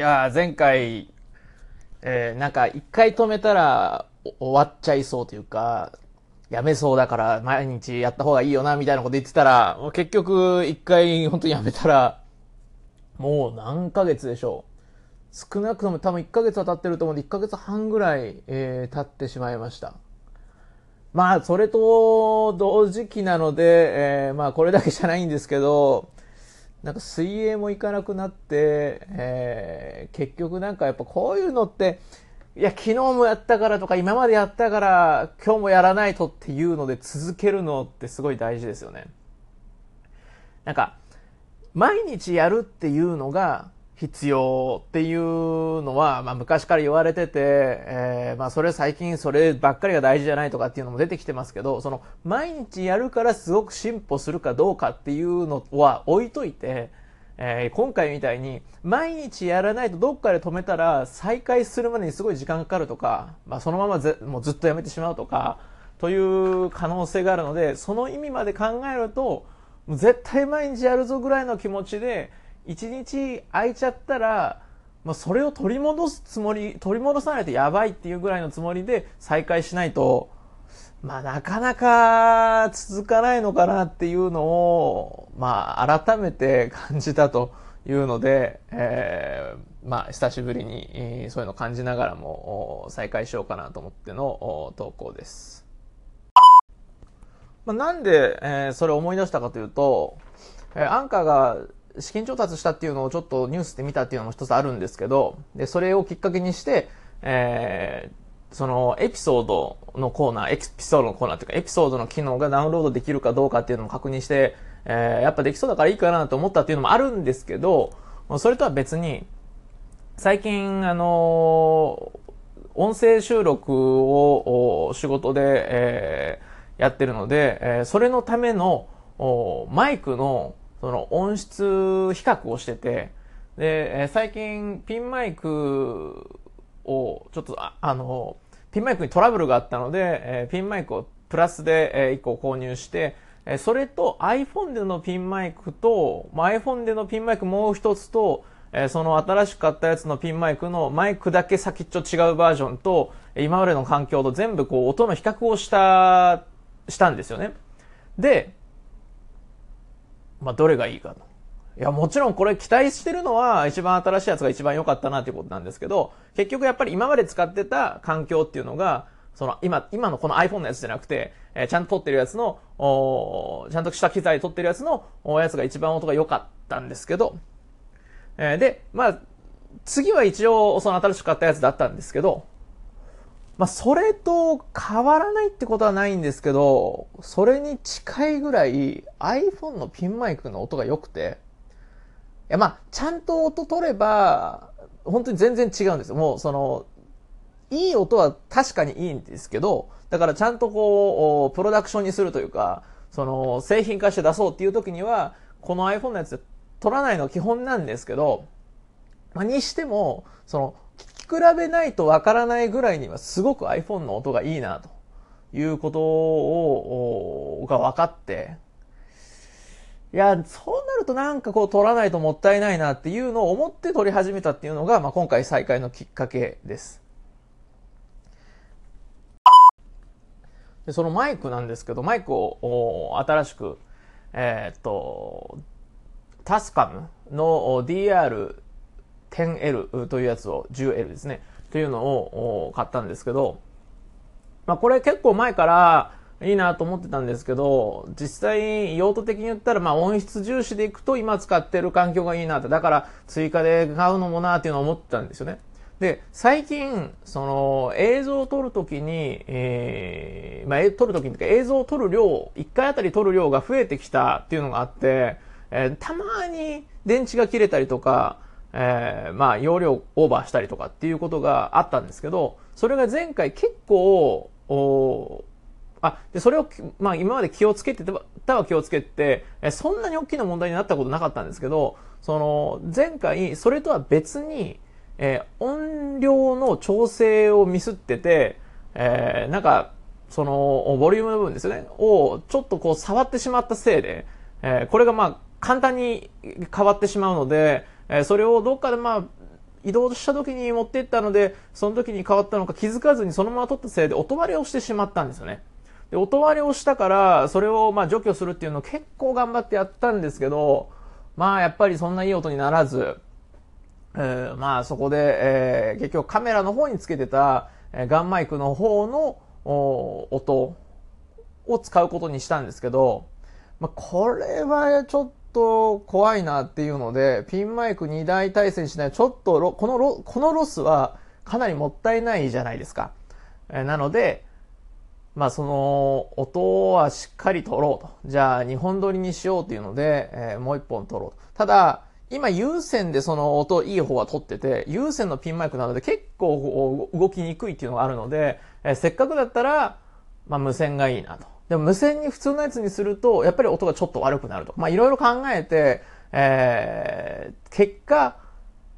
や、前回、えー、なんか一回止めたら終わっちゃいそうというか、やめそうだから毎日やった方がいいよな、みたいなこと言ってたら、もう結局一回本当にやめたら、もう何ヶ月でしょう。少なくとも多分1ヶ月は経ってると思うんで、1ヶ月半ぐらい、えー、経ってしまいました。まあ、それと同時期なので、えー、まあこれだけじゃないんですけど、なんか水泳も行かなくなって、えー、結局なんかやっぱこういうのって、いや、昨日もやったからとか、今までやったから、今日もやらないとっていうので続けるのってすごい大事ですよね。なんか、毎日やるっていうのが必要っていうのは、まあ昔から言われてて、えー、まあそれ最近そればっかりが大事じゃないとかっていうのも出てきてますけど、その毎日やるからすごく進歩するかどうかっていうのは置いといて、えー今回みたいに毎日やらないとどっかで止めたら再開するまでにすごい時間かかるとか、まあそのままぜもうずっとやめてしまうとか、という可能性があるので、その意味まで考えると、絶対毎日やるぞぐらいの気持ちで、一日空いちゃったら、まあ、それを取り戻すつもり、取り戻さないとやばいっていうぐらいのつもりで再開しないと、まあなかなか続かないのかなっていうのを、まあ改めて感じたというので、えーまあ久しぶりにそういうのを感じながらも再開しようかなと思っての投稿です。まあ、なんで、えーそれを思い出したかというと、えーアンカーが資金調達したっていうのをちょっとニュースで見たっていうのも一つあるんですけど、で、それをきっかけにして、えーそのエピソードのコーナー、エピソードのコーナーっていうか、エピソードの機能がダウンロードできるかどうかっていうのも確認して、えーやっぱできそうだからいいかなと思ったっていうのもあるんですけど、それとは別に、最近、あの音声収録を仕事で、えーやってるので、えーそれのためのマイクのその音質比較をしてて、で、最近ピンマイクをちょっとああのピンマイクにトラブルがあったので、えピンマイクをプラスで、え1個購入して、えそれと iPhone でのピンマイクと、まあ、iPhone でのピンマイクもう一つと、えーその新しく買ったやつのピンマイクのマイクだけ先っちょ違うバージョンと、今までの環境と全部こう音の比較をした、したんですよね。で、まあ、どれがいいかと。いや、もちろんこれ期待してるのは一番新しいやつが一番良かったなっていうことなんですけど、結局やっぱり今まで使ってた環境っていうのが、その今、今のこの iPhone のやつじゃなくて、えーちゃんと撮ってるやつの、おちゃんとした機材で撮ってるやつのやつが一番音が良かったんですけど、えーで、まあ、次は一応その新しく買ったやつだったんですけど、まあ、それと変わらないってことはないんですけど、それに近いぐらい iPhone のピンマイクの音が良くて、いや、まあ、ちゃんと音取れば、本当に全然違うんですよ。もう、その、いい音は確かにいいんですけど、だからちゃんとこう、プロダクションにするというか、その、製品化して出そうっていう時には、この iPhone のやつで撮らないの基本なんですけど、まあ、にしても、その、比べないとわからないぐらいにはすごく iPhone の音がいいな、ということを、が分かって、いや、そうなるとなんかこう撮らないともったいないなっていうのを思って撮り始めたっていうのが、まあ、今回再開のきっかけです。で、そのマイクなんですけど、マイクを新しく、えーっと、タスカムのお 10L というやつを、10L ですね、というのを買ったんですけど、まあこれ結構前からいいなと思ってたんですけど、実際用途的に言ったらまあ音質重視でいくと今使ってる環境がいいなって、だから追加で買うのもなっていうのを思ってたんですよね。で、最近、その映像を撮るときに、えー、まあ撮るときに映像を撮る量、1回あたり撮る量が増えてきたっていうのがあって、えーたまに電池が切れたりとか、えーまあ容量オーバーしたりとかっていうことがあったんですけど、それが前回結構、おあ、で、それを、まあ今まで気をつけてたは気をつけて、えそんなに大きな問題になったことなかったんですけど、その、前回、それとは別に、えー音量の調整をミスってて、えーなんか、その、ボリュームの部分ですよね、をちょっとこう触ってしまったせいで、えーこれがまあ、簡単に変わってしまうので、えそれをどっかでまあ、移動した時に持っていったので、その時に変わったのか気づかずにそのまま取ったせいで音割れをしてしまったんですよね。で、音割れをしたから、それをまあ除去するっていうのを結構頑張ってやったんですけど、まあやっぱりそんないい音にならず、えー、まあそこで、えー、結局カメラの方につけてた、えー、ガンマイクの方の音を使うことにしたんですけど、まあこれはちょっと怖いなっていうので、ピンマイク2台対戦しない、ちょっとこのロ、このロスはかなりもったいないじゃないですか。え、なので、まあその音はしっかり取ろうと。じゃあ2本撮りにしようっていうので、えー、もう1本取ろうと。ただ、今有線でその音いい方は取ってて、有線のピンマイクなので結構動きにくいっていうのがあるので、えー、せっかくだったら、まあ無線がいいなと。でも無線に普通のやつにすると、やっぱり音がちょっと悪くなると。まあいろいろ考えて、えー、結果、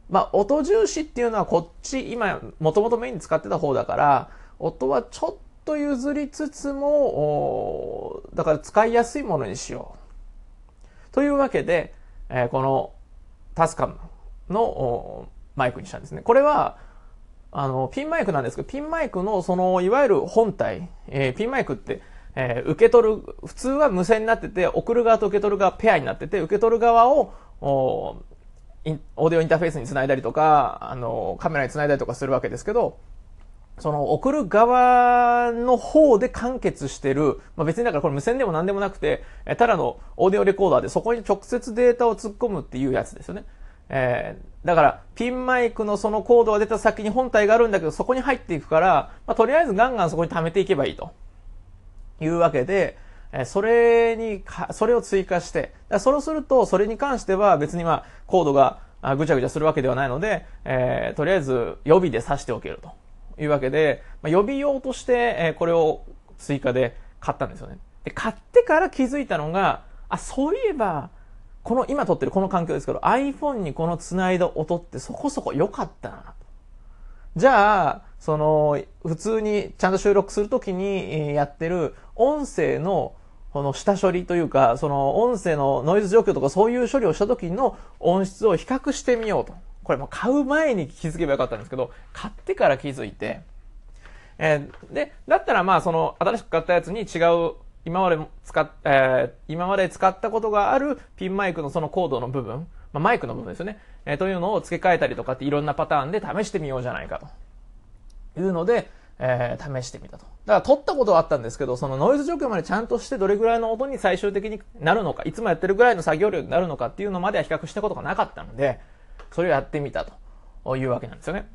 まあ音重視っていうのはこっち、今、もともとメインに使ってた方だから、音はちょっと譲りつつも、だから使いやすいものにしよう。というわけで、えー、このタスカムのマイクにしたんですね。これは、あの、ピンマイクなんですけど、ピンマイクのその、いわゆる本体、えー、ピンマイクって、えー、受け取る、普通は無線になってて、送る側と受け取る側ペアになってて、受け取る側を、おオーディオインターフェースにつないだりとか、あの、カメラにつないだりとかするわけですけど、その送る側の方で完結してる、まあ、別にだからこれ無線でも何でもなくて、ただのオーディオレコーダーでそこに直接データを突っ込むっていうやつですよね。えー、だから、ピンマイクのそのコードが出た先に本体があるんだけど、そこに入っていくから、まあ、とりあえずガンガンそこに貯めていけばいいと。いうわけで、それに、それを追加して、そうすると、それに関しては別にまあ、コードがぐちゃぐちゃするわけではないので、えー、とりあえず予備で挿しておけると。いうわけで、まあ、予備用として、えこれを追加で買ったんですよね。で、買ってから気づいたのが、あ、そういえば、この、今撮ってるこの環境ですけど、iPhone にこの繋いだ音ってそこそこ良かったな。じゃあ、その、普通にちゃんと収録するときにやってる音声のこの下処理というか、その音声のノイズ除去とかそういう処理をした時の音質を比較してみようと。これも買う前に気づけばよかったんですけど、買ってから気づいて、えー、で、だったらまあその新しく買ったやつに違う、今まで使っ、えー、今まで使ったことがあるピンマイクのそのコードの部分、まあ、マイクの部分ですよね、えー、というのを付け替えたりとかっていろんなパターンで試してみようじゃないかと。いうので、えー、試してみたと。だから撮ったことはあったんですけど、そのノイズ除去までちゃんとしてどれぐらいの音に最終的になるのか、いつもやってるぐらいの作業量になるのかっていうのまでは比較したことがなかったので、それをやってみたというわけなんですよね。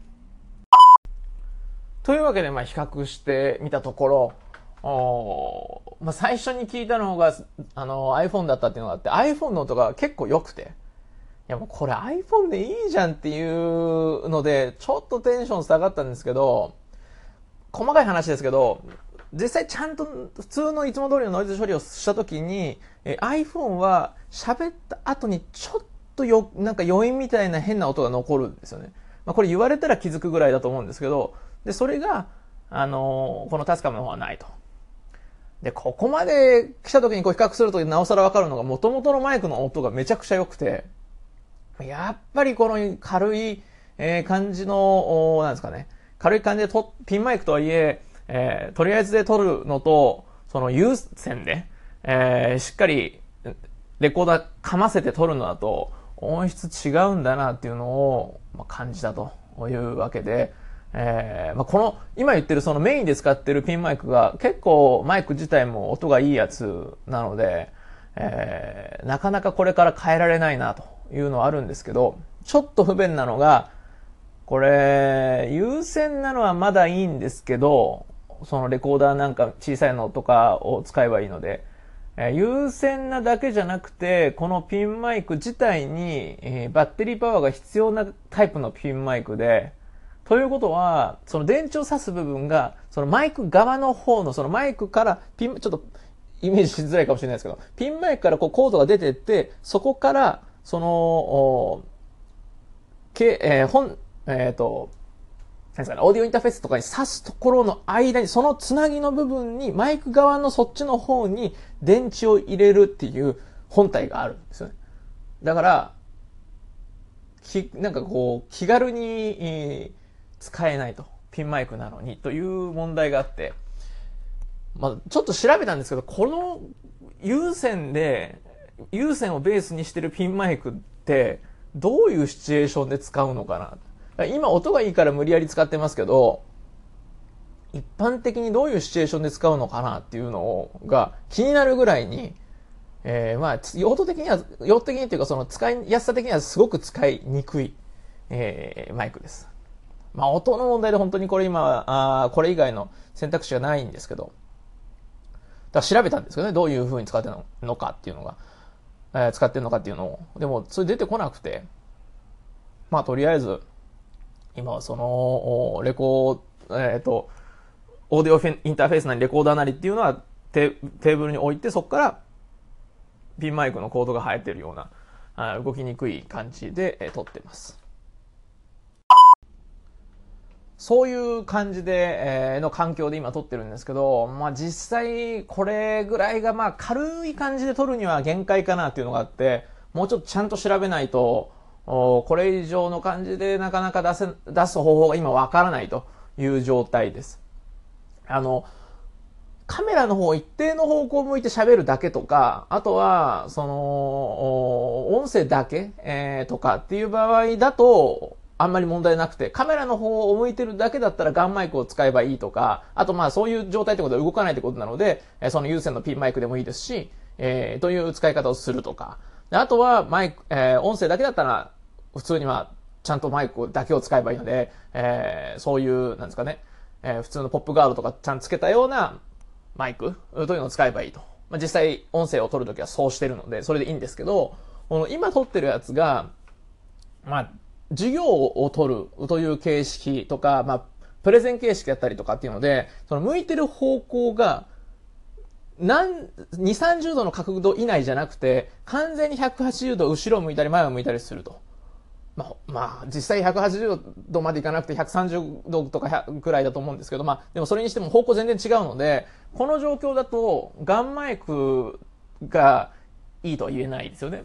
というわけで、まあ、比較してみたところ、おまあ、最初に聞いたのが、あの、iPhone だったっていうのがあって、iPhone の音が結構良くて、いやもうこれ iPhone でいいじゃんっていうので、ちょっとテンション下がったんですけど、細かい話ですけど、実際ちゃんと普通のいつも通りのノイズ処理をしたときに、え iPhone は喋った後にちょっとよ、なんか余韻みたいな変な音が残るんですよね。まあ、これ言われたら気づくぐらいだと思うんですけど、で、それが、あの、このタスカムの方はないと。で、ここまで来た時にこう比較するとなおさらわかるのが、元々のマイクの音がめちゃくちゃ良くて、やっぱりこの軽い、え、感じの、なんですかね、軽い感じでと、ピンマイクとはいえ、えー、とりあえずで撮るのと、その有線で、えー、しっかりレコーダーかませて撮るのだと、音質違うんだなっていうのを感じたというわけで、えー、まあ、この、今言ってるそのメインで使ってるピンマイクが結構マイク自体も音がいいやつなので、えー、なかなかこれから変えられないなというのはあるんですけど、ちょっと不便なのが、これ、優先なのはまだいいんですけど、そのレコーダーなんか小さいのとかを使えばいいので、え優先なだけじゃなくて、このピンマイク自体に、えバッテリーパワーが必要なタイプのピンマイクで、ということは、その電池を挿す部分が、そのマイク側の方の、そのマイクからピン、ちょっとイメージしづらいかもしれないですけど、ピンマイクからこうコードが出てって、そこから、その、け、えー、本、えっ、ー、と、何ですかね、オーディオインターフェースとかに挿すところの間に、そのつなぎの部分に、マイク側のそっちの方に電池を入れるっていう本体があるんですよね。だから、き、なんかこう、気軽に使えないと。ピンマイクなのにという問題があって、まあ、ちょっと調べたんですけど、この有線で、有線をベースにしてるピンマイクって、どういうシチュエーションで使うのかな。今音がいいから無理やり使ってますけど、一般的にどういうシチュエーションで使うのかなっていうのが気になるぐらいに、えー、まあ、用途的には、用途的にっていうかその使いやすさ的にはすごく使いにくい、えー、マイクです。まあ、音の問題で本当にこれ今、あこれ以外の選択肢がないんですけど、だ調べたんですけどね、どういう風に使ってるのかっていうのが、えー、使ってるのかっていうのを。でも、それ出てこなくて、まあ、とりあえず、今はその、レコー、えっ、ー、と、オーディオフインターフェースなりレコーダーなりっていうのはテテーブルに置いて、そこからピンマイクのコードが生えてるような、あ動きにくい感じで、えー、撮ってます。そういう感じで、えー、の環境で今撮ってるんですけど、まあ実際これぐらいがまあ軽い感じで撮るには限界かなっていうのがあって、もうちょっとちゃんと調べないと、これ以上の感じでなかなか出せ、出す方法が今わからないという状態です。あの、カメラの方一定の方向を向いて喋るだけとか、あとは、その、音声だけ、えー、とかっていう場合だと、あんまり問題なくて、カメラの方を向いてるだけだったらガンマイクを使えばいいとか、あとまあそういう状態ってことは動かないってことなので、その有線のピンマイクでもいいですし、えー、という使い方をするとか。あとはマイク、えー、音声だけだったら、普通にはちゃんとマイクだけを使えばいいので、えー、そういう、なんですかね、えー、普通のポップガードとかちゃんとつけたようなマイクというのを使えばいいと。まあ、実際音声を取るときはそうしてるので、それでいいんですけど、この今撮ってるやつが、まあ、授業を取るという形式とか、まあ、プレゼン形式だったりとかっていうので、その向いてる方向が、何、2、30度の角度以内じゃなくて、完全に180度後ろを向いたり前を向いたりすると。まあ、まあ、実際180度までいかなくて130度とかくらいだと思うんですけど、まあ、でもそれにしても方向全然違うので、この状況だと、ガンマイクがいいとは言えないですよね。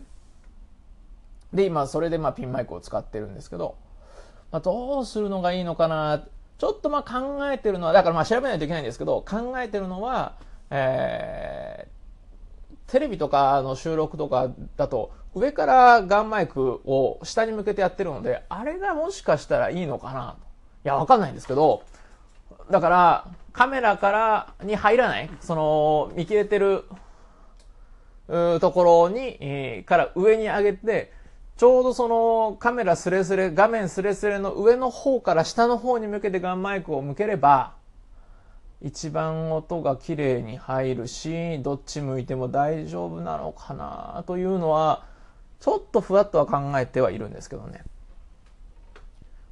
で、今それでまあピンマイクを使ってるんですけど、まあ、どうするのがいいのかな？ちょっとまあ考えてるのは、だからまあ調べないといけないんですけど、考えてるのは、えー、テレビとかの収録とかだと、上からガンマイクを下に向けてやってるので、あれがもしかしたらいいのかな。いや、わかんないんですけど、だから、カメラからに入らない、その、見切れてる、ところに、えー、から上に上げて、ちょうどそのカメラスレスレ、画面スレスレの上の方から下の方に向けてガンマイクを向ければ、一番音が綺麗に入るし、どっち向いても大丈夫なのかなというのは、ちょっとふわっとは考えてはいるんですけどね。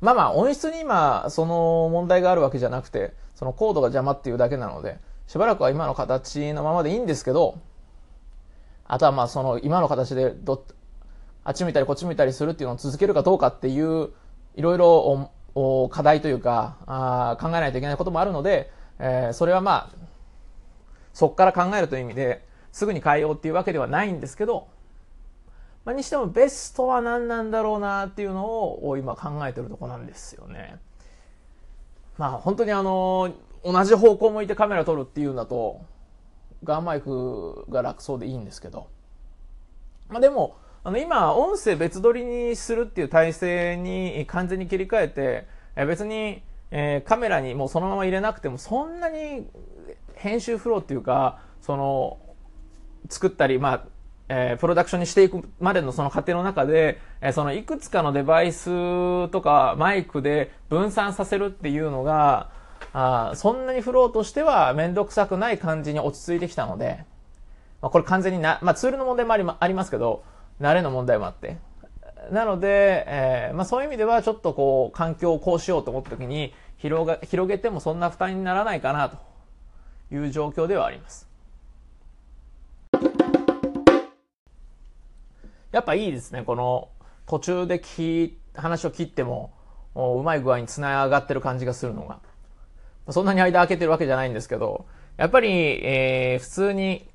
まあまあ、音質に今、その問題があるわけじゃなくて、そのコードが邪魔っていうだけなので、しばらくは今の形のままでいいんですけど、あとはまあその今の形でどあっち見たりこっち見たりするっていうのを続けるかどうかっていう、いろいろ課題というかあ、考えないといけないこともあるので、えー、それはまあ、そこから考えるという意味で、すぐに変えようっていうわけではないんですけど、まあ、にしてもベストは何なんだろうなっていうのを今考えてるとこなんですよね。まあ本当にあの、同じ方向向いてカメラ撮るっていうんだと、ガンマイクが楽そうでいいんですけど。まあでも、あの、今、音声別撮りにするっていう体制に完全に切り替えて、え別に、えー、カメラにもうそのまま入れなくても、そんなに編集フローっていうか、その、作ったり、まあ、えー、プロダクションにしていくまでのその過程の中で、えー、そのいくつかのデバイスとかマイクで分散させるっていうのが、あそんなにフローとしてはめんどくさくない感じに落ち着いてきたので、まあ、これ完全にな、まあ、ツールの問題もありありますけど、慣れの問題もあって。なので、えー、まあそういう意味ではちょっとこう、環境をこうしようと思った時に、広が、広げてもそんな負担にならないかなという状況ではあります。やっぱいいですね、この途中で聞話を切っても、うまい具合に繋がってる感じがするのが。そんなに間空けてるわけじゃないんですけど、やっぱり、えー、普通に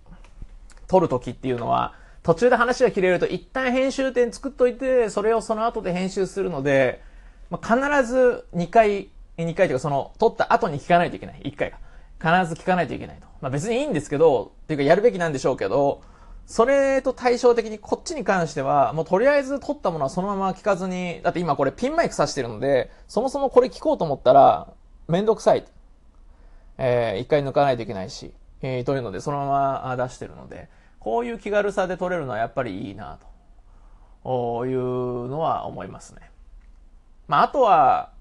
撮るときっていうのは、途中で話が切れると一旦編集点作っといて、それをその後で編集するので、まあ、必ず2回、2回というかその、撮った後に聞かないといけない。1回が。必ず聞かないといけないと。まあ別にいいんですけど、っていうかやるべきなんでしょうけど、それと対照的にこっちに関しては、もうとりあえず撮ったものはそのまま聞かずに、だって今これピンマイク挿してるので、そもそもこれ聞こうと思ったら、めんどくさい。えー、一回抜かないといけないし、えー、というので、そのまま出してるので、こういう気軽さで撮れるのはやっぱりいいな、というのは思いますね。まあ、あとは、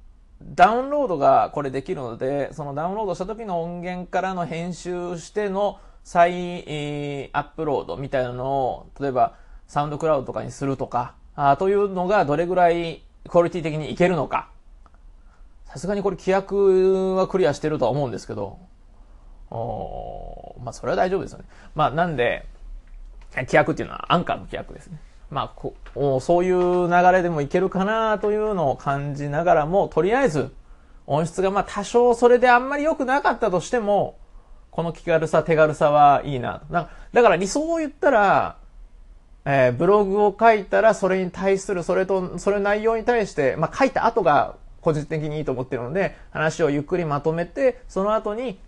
ダウンロードがこれできるので、そのダウンロードした時の音源からの編集しての再、アップロードみたいなのを、例えばサウンドクラウドとかにするとか、あというのがどれぐらいクオリティ的にいけるのか。さすがにこれ規約はクリアしてるとは思うんですけど、おまあそれは大丈夫ですよね。まあなんで、規約っていうのはアンカーの規約ですね。まあこうそういう流れでもいけるかなというのを感じながらも、とりあえず音質がまあ多少それであんまり良くなかったとしても、この気軽さ、手軽さはいいなと。だから理想を言ったら、えー、ブログを書いたらそれに対する、それと、それ内容に対して、まあ書いた後が個人的にいいと思ってるので、話をゆっくりまとめて、その後に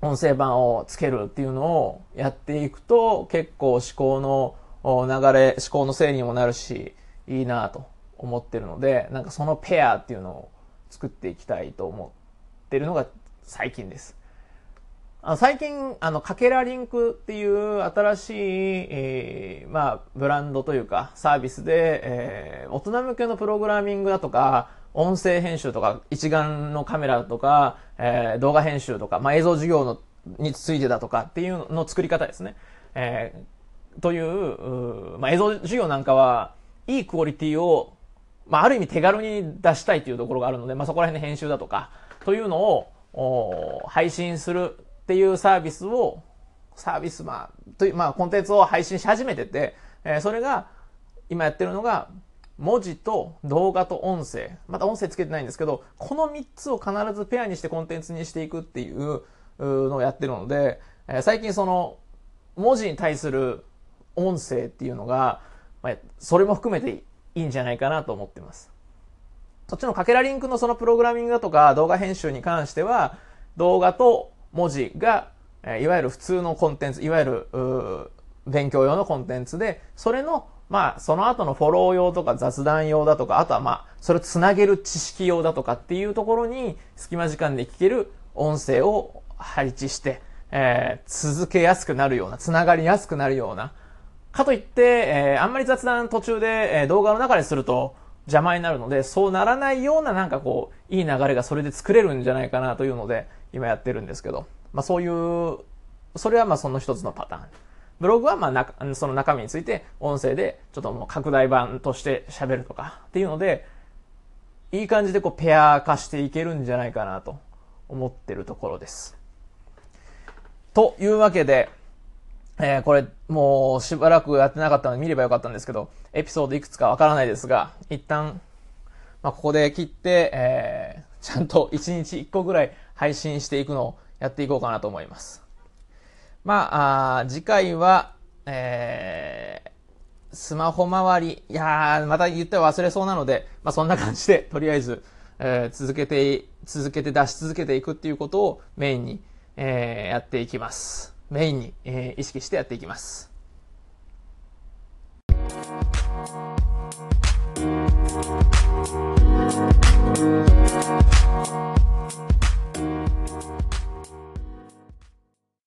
音声版をつけるっていうのをやっていくと、結構思考の流れ、思考の整理にもなるし、いいなと思ってるので、なんかそのペアっていうのを作っていきたいと思ってるのが最近です。最近、あの、かけらリンクっていう新しい、えー、まあ、ブランドというか、サービスで、えー、大人向けのプログラミングだとか、音声編集とか、一眼のカメラとか、えー、動画編集とか、まあ、映像授業のについてだとかっていうの作り方ですね。えー、という、うまあ、映像授業なんかは、いいクオリティを、まあ、ある意味手軽に出したいというところがあるので、まあ、そこら辺の編集だとか、というのを、配信するっていうサービスを、サービス、まあ、という、まあ、コンテンツを配信し始めてて、えー、それが、今やってるのが、文字と動画と音声。また音声つけてないんですけど、この3つを必ずペアにしてコンテンツにしていくっていうのをやってるので、え最近その、文字に対する音声っていうのが、まあ、それも含めていいんじゃないかなと思ってます。そっちのかけらリンクのそのプログラミングだとか動画編集に関しては、動画と文字が、いわゆる普通のコンテンツ、いわゆる、勉強用のコンテンツで、それのまあ、その後のフォロー用とか雑談用だとか、あとはまあ、それをつなげる知識用だとかっていうところに、隙間時間で聞ける音声を配置して、えー、続けやすくなるような、つながりやすくなるような。かといって、えー、あんまり雑談途中で、えー、動画の中ですると邪魔になるので、そうならないようななんかこう、いい流れがそれで作れるんじゃないかなというので、今やってるんですけど、まあそういう、それはまあその一つのパターン。ブログはまあな、その中身について音声でちょっともう拡大版として喋るとかっていうので、いい感じでこうペア化していけるんじゃないかなと思ってるところです。というわけで、えー、これもうしばらくやってなかったので見ればよかったんですけど、エピソードいくつかわからないですが、一旦、まあ、ここで切って、えー、ちゃんと1日1個ぐらい配信していくのをやっていこうかなと思います。まあ、あ次回は、えー、スマホ周り、いやー、また言って忘れそうなので、まあそんな感じで、とりあえず、えー、続けて、続けて出し続けていくっていうことをメインに、えー、やっていきます。メインに、えー、意識してやっていきます。